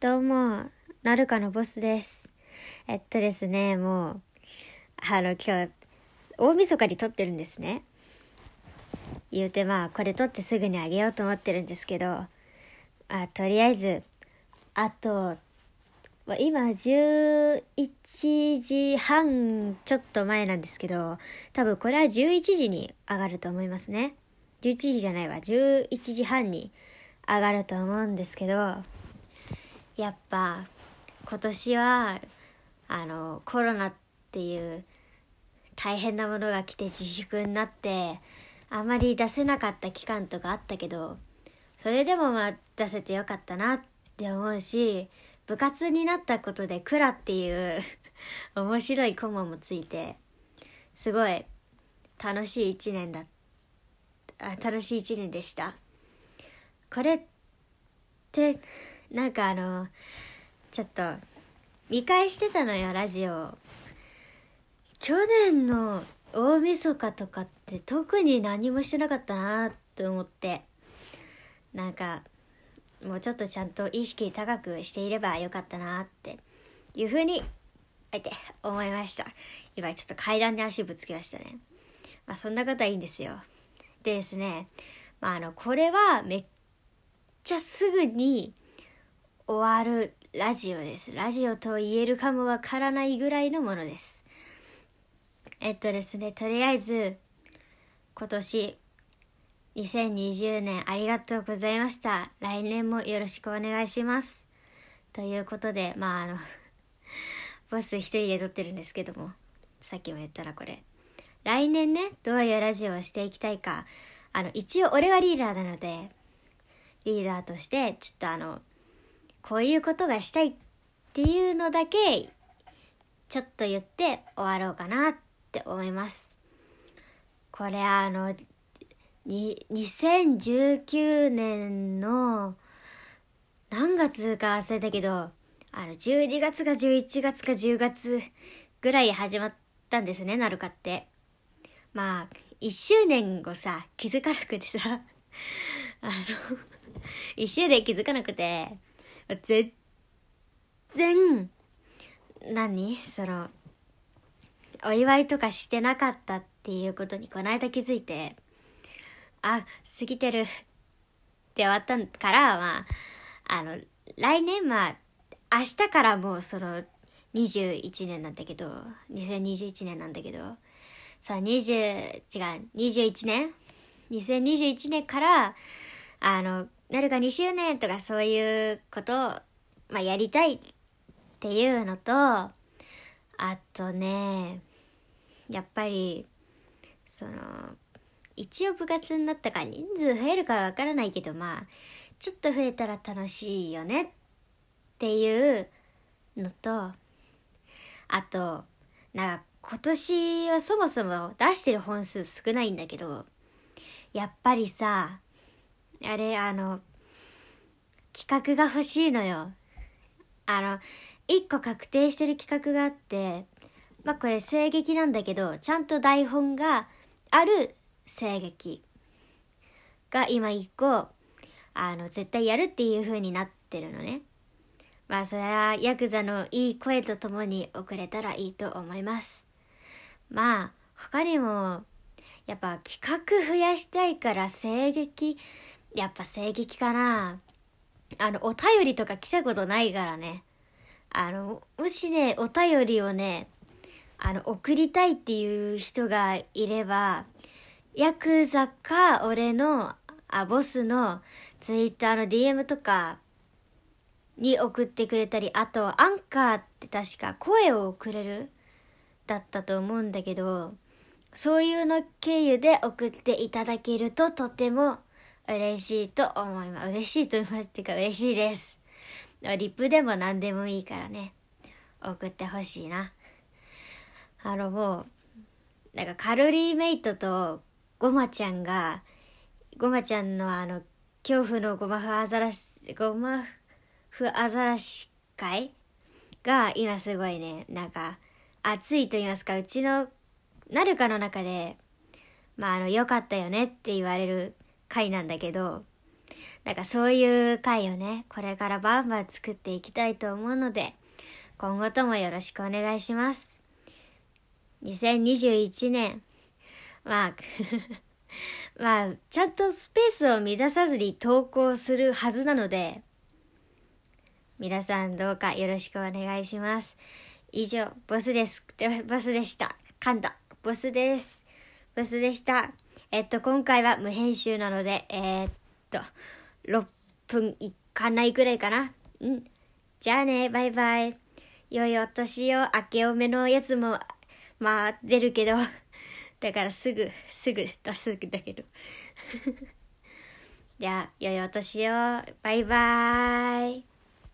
どうも、なるかのボスです。えっとですね、もう、あの、今日、大晦日に撮ってるんですね。言うてまあ、これ撮ってすぐにあげようと思ってるんですけど、あ、とりあえず、あと、今、11時半ちょっと前なんですけど、多分これは11時に上がると思いますね。11時じゃないわ、11時半に上がると思うんですけど、やっぱ今年はあのコロナっていう大変なものが来て自粛になってあまり出せなかった期間とかあったけどそれでもまあ出せてよかったなって思うし部活になったことでクラっていう 面白いコマもついてすごい楽しい一年だあ楽しい一年でした。これってなんかあのちょっと見返してたのよラジオ去年の大晦日とかって特に何もしてなかったなって思って。なんかもうちょっとちゃんと意識高くしていればよかったなっていうふうにあいて思いました。今ちょっと階段に足ぶつけましたね。まあそんなことはいいんですよ。でですねまああのこれはめっちゃすぐに終わるラジオです。ラジオと言えるかもわからないぐらいのものです。えっとですね、とりあえず、今年、2020年ありがとうございました。来年もよろしくお願いします。ということで、まああの、ボス一人で撮ってるんですけども、さっきも言ったらこれ。来年ね、どういうラジオをしていきたいか、あの、一応俺がリーダーなので、リーダーとして、ちょっとあの、こういうことがしたいっていうのだけちょっと言って終わろうかなって思います。これあのに2019年の何月か忘れたけどあの12月か11月か10月ぐらい始まったんですねなるかって。まあ1周年をさ気づかなくてさあの1周年気づかなくて全然何？そのお祝いとかしてなかったっていうことにこの間気づいてあ過ぎてるって終わったからまああの来年まあ明日からもうその21年なんだけど2021年なんだけどさ20違う21年？2021年からあのなるか2周年とかそういうことを、まあ、やりたいっていうのと、あとね、やっぱり、その、一応部活になったから人数増えるかはわからないけど、まあ、ちょっと増えたら楽しいよねっていうのと、あと、なんか今年はそもそも出してる本数少ないんだけど、やっぱりさ、あれ、あの、企画が欲しいのよ。あの、一個確定してる企画があって、まあこれ声劇なんだけど、ちゃんと台本がある声劇が今一個、あの、絶対やるっていう風になってるのね。まあそれはヤクザのいい声とともに送れたらいいと思います。まあ、他にも、やっぱ企画増やしたいから声劇、やっぱ声劇かな。あの、お便りとか来たことないからね。あの、もしね、お便りをね、あの、送りたいっていう人がいれば、ヤクザか、俺の、あ、ボスのツイッターの DM とかに送ってくれたり、あと、アンカーって確か声をくれるだったと思うんだけど、そういうの経由で送っていただけるととても嬉しいと思います。嬉しいと思いますっていうか嬉しいです。リップでも何でもいいからね、送ってほしいな。あのもう、なんかカロリーメイトとゴマちゃんが、ゴマちゃんのあの、恐怖のゴマフアザラシ、ゴマフアザラシ会が今すごいね、なんか熱いと言いますか、うちのなるかの中で、まああの、良かったよねって言われる回なんだけど、なんかそういう回をね、これからバンバン作っていきたいと思うので、今後ともよろしくお願いします。2021年、まあ まあ、ちゃんとスペースを乱さずに投稿するはずなので、皆さんどうかよろしくお願いします。以上、ボスです。ボスでした。噛んだ。ボスです。ボスでした。えっと、今回は無編集なので、えー、っと、6分いかないぐらいかな。うん。じゃあね、バイバイ。よいお年を明けおめのやつも、まあ、出るけど、だからすぐ、すぐ出すんだけど。じゃあ、よいお年を、バイバイ。